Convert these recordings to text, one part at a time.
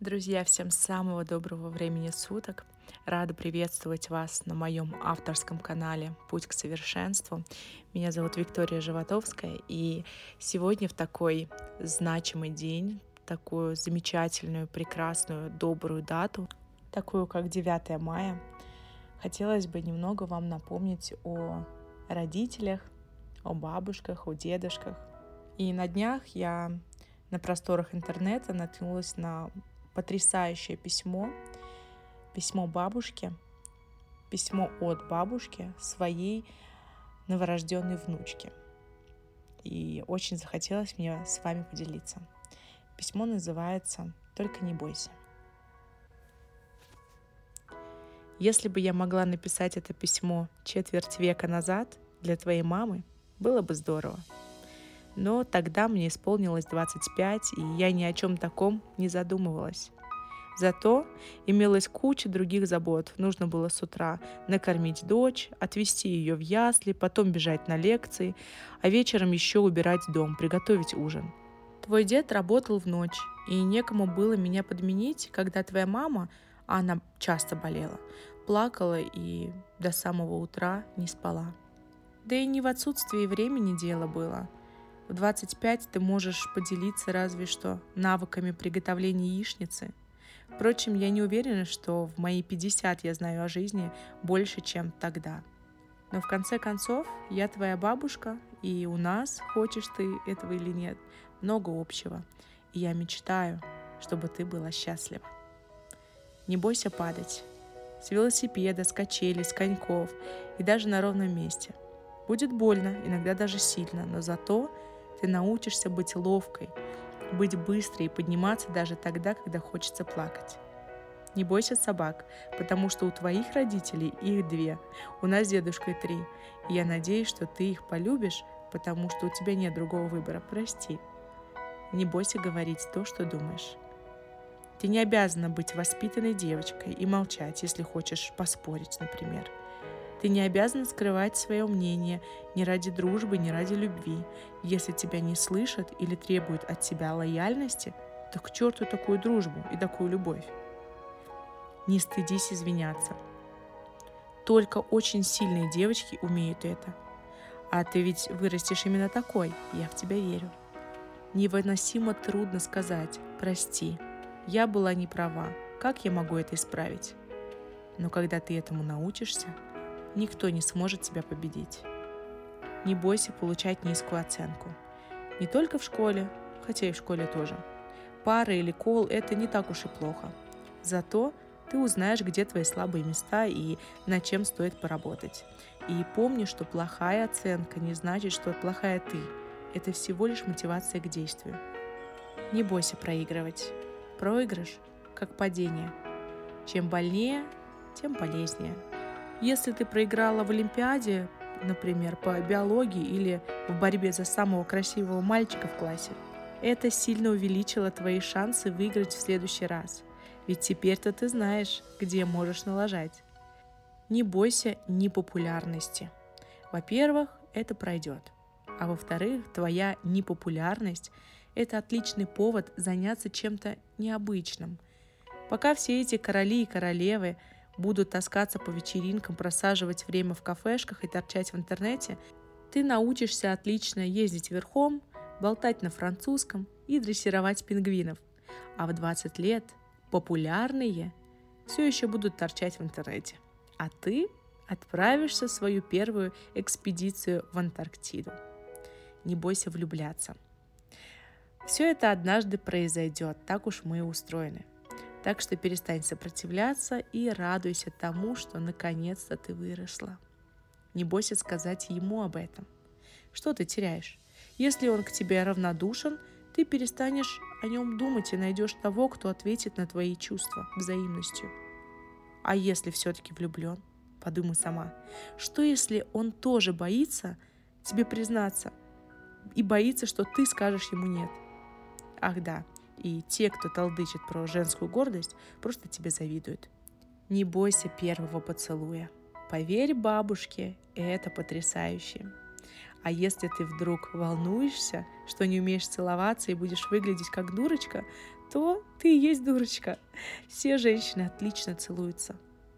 Друзья, всем самого доброго времени суток. Рада приветствовать вас на моем авторском канале «Путь к совершенству». Меня зовут Виктория Животовская, и сегодня в такой значимый день, такую замечательную, прекрасную, добрую дату, такую как 9 мая, хотелось бы немного вам напомнить о родителях, о бабушках, о дедушках. И на днях я на просторах интернета наткнулась на потрясающее письмо, письмо бабушки, письмо от бабушки своей новорожденной внучке. И очень захотелось мне с вами поделиться. Письмо называется «Только не бойся». Если бы я могла написать это письмо четверть века назад для твоей мамы, было бы здорово. Но тогда мне исполнилось 25, и я ни о чем таком не задумывалась. Зато имелась куча других забот. Нужно было с утра накормить дочь, отвезти ее в ясли, потом бежать на лекции, а вечером еще убирать дом, приготовить ужин. Твой дед работал в ночь, и некому было меня подменить, когда твоя мама, а она часто болела, плакала и до самого утра не спала. Да и не в отсутствии времени дело было – в 25 ты можешь поделиться разве что навыками приготовления яичницы. Впрочем, я не уверена, что в мои 50 я знаю о жизни больше, чем тогда. Но в конце концов, я твоя бабушка, и у нас, хочешь ты этого или нет, много общего. И я мечтаю, чтобы ты была счастлива. Не бойся падать. С велосипеда, с качелей, с коньков и даже на ровном месте. Будет больно, иногда даже сильно, но зато ты научишься быть ловкой, быть быстрой и подниматься даже тогда, когда хочется плакать. Не бойся собак, потому что у твоих родителей их две, у нас с дедушкой три. И я надеюсь, что ты их полюбишь, потому что у тебя нет другого выбора. Прости. Не бойся говорить то, что думаешь. Ты не обязана быть воспитанной девочкой и молчать, если хочешь поспорить, например. Ты не обязан скрывать свое мнение ни ради дружбы, ни ради любви. Если тебя не слышат или требуют от тебя лояльности, то к черту такую дружбу и такую любовь. Не стыдись извиняться. Только очень сильные девочки умеют это. А ты ведь вырастешь именно такой, я в тебя верю. Невыносимо трудно сказать «прости, я была не права, как я могу это исправить?» Но когда ты этому научишься – никто не сможет тебя победить. Не бойся получать низкую оценку. Не только в школе, хотя и в школе тоже. Пара или кол – это не так уж и плохо. Зато ты узнаешь, где твои слабые места и над чем стоит поработать. И помни, что плохая оценка не значит, что плохая ты. Это всего лишь мотивация к действию. Не бойся проигрывать. Проигрыш – как падение. Чем больнее, тем полезнее. Если ты проиграла в Олимпиаде, например, по биологии или в борьбе за самого красивого мальчика в классе, это сильно увеличило твои шансы выиграть в следующий раз. Ведь теперь-то ты знаешь, где можешь налажать. Не бойся непопулярности. Во-первых, это пройдет. А во-вторых, твоя непопулярность – это отличный повод заняться чем-то необычным. Пока все эти короли и королевы – будут таскаться по вечеринкам, просаживать время в кафешках и торчать в интернете, ты научишься отлично ездить верхом, болтать на французском и дрессировать пингвинов. А в 20 лет популярные все еще будут торчать в интернете. А ты отправишься в свою первую экспедицию в Антарктиду. Не бойся влюбляться. Все это однажды произойдет, так уж мы и устроены – так что перестань сопротивляться и радуйся тому, что наконец-то ты выросла. Не бойся сказать ему об этом. Что ты теряешь? Если он к тебе равнодушен, ты перестанешь о нем думать и найдешь того, кто ответит на твои чувства взаимностью. А если все-таки влюблен, подумай сама, что если он тоже боится тебе признаться и боится, что ты скажешь ему нет? Ах да, и те, кто толдычит про женскую гордость, просто тебе завидуют. Не бойся первого поцелуя. Поверь бабушке, это потрясающе. А если ты вдруг волнуешься, что не умеешь целоваться и будешь выглядеть как дурочка, то ты и есть дурочка. Все женщины отлично целуются.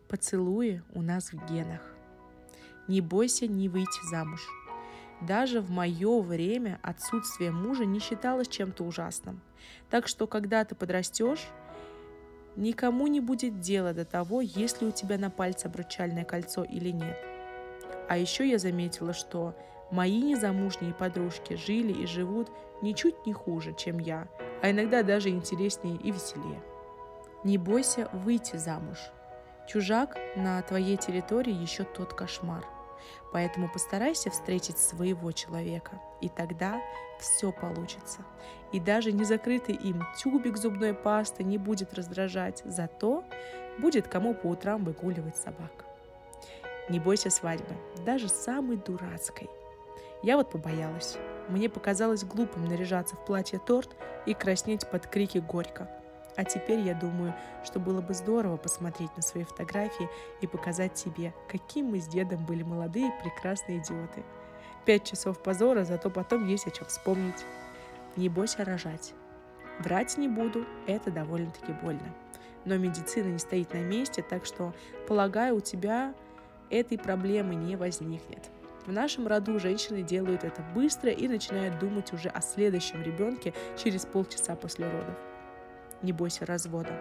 Поцелуи у нас в генах. Не бойся не выйти замуж. Даже в мое время отсутствие мужа не считалось чем-то ужасным. Так что, когда ты подрастешь, никому не будет дела до того, есть ли у тебя на пальце обручальное кольцо или нет. А еще я заметила, что мои незамужние подружки жили и живут ничуть не хуже, чем я, а иногда даже интереснее и веселее. Не бойся выйти замуж. Чужак на твоей территории еще тот кошмар. Поэтому постарайся встретить своего человека, и тогда все получится. И даже незакрытый им тюбик зубной пасты не будет раздражать, зато будет кому по утрам выгуливать собак. Не бойся свадьбы, даже самой дурацкой. Я вот побоялась. Мне показалось глупым наряжаться в платье-торт и краснеть под крики «Горько!». А теперь я думаю, что было бы здорово посмотреть на свои фотографии и показать тебе, каким мы с дедом были молодые прекрасные идиоты. Пять часов позора, зато потом есть о чем вспомнить. Не бойся рожать. Врать не буду, это довольно-таки больно. Но медицина не стоит на месте, так что, полагаю, у тебя этой проблемы не возникнет. В нашем роду женщины делают это быстро и начинают думать уже о следующем ребенке через полчаса после родов. Не бойся развода.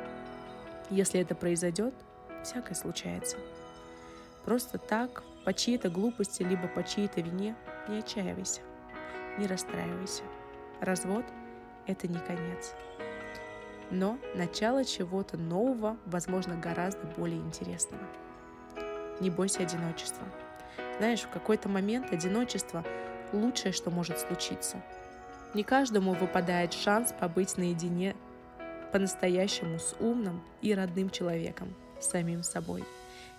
Если это произойдет, всякое случается. Просто так, по чьей-то глупости, либо по чьей-то вине, не отчаивайся, не расстраивайся. Развод – это не конец. Но начало чего-то нового, возможно, гораздо более интересного. Не бойся одиночества – знаешь, в какой-то момент одиночество – лучшее, что может случиться. Не каждому выпадает шанс побыть наедине по-настоящему с умным и родным человеком, самим собой.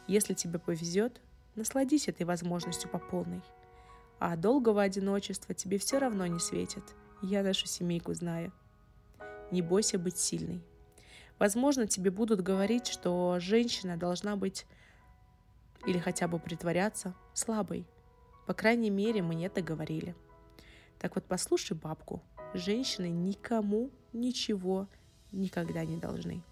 Если тебе повезет, насладись этой возможностью по полной. А долгого одиночества тебе все равно не светит. Я нашу семейку знаю. Не бойся быть сильной. Возможно, тебе будут говорить, что женщина должна быть или хотя бы притворяться слабой. По крайней мере, мне это говорили. Так вот, послушай бабку. Женщины никому ничего никогда не должны.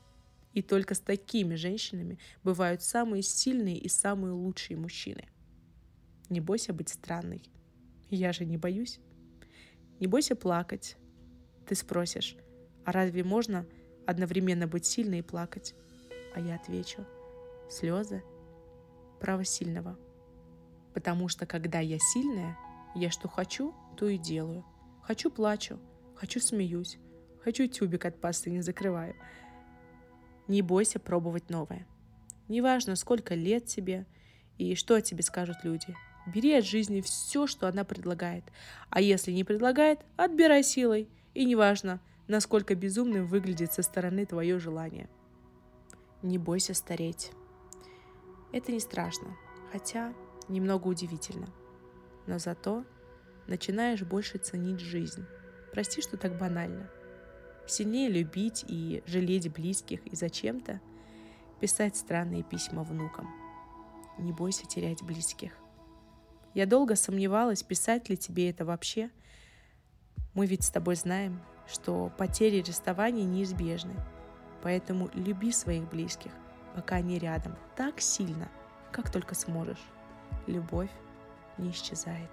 И только с такими женщинами бывают самые сильные и самые лучшие мужчины. Не бойся быть странной. Я же не боюсь. Не бойся плакать. Ты спросишь, а разве можно одновременно быть сильной и плакать? А я отвечу, слезы право сильного. Потому что когда я сильная, я что хочу, то и делаю. Хочу плачу, хочу смеюсь, хочу тюбик от пасты не закрываю. Не бойся пробовать новое. Неважно, сколько лет тебе и что о тебе скажут люди. Бери от жизни все, что она предлагает. А если не предлагает, отбирай силой. И неважно, насколько безумным выглядит со стороны твое желание. Не бойся стареть. Это не страшно, хотя немного удивительно. Но зато начинаешь больше ценить жизнь. Прости, что так банально. Сильнее любить и жалеть близких и зачем-то писать странные письма внукам. Не бойся терять близких. Я долго сомневалась, писать ли тебе это вообще. Мы ведь с тобой знаем, что потери и расставания неизбежны. Поэтому люби своих близких – пока они рядом, так сильно, как только сможешь. Любовь не исчезает.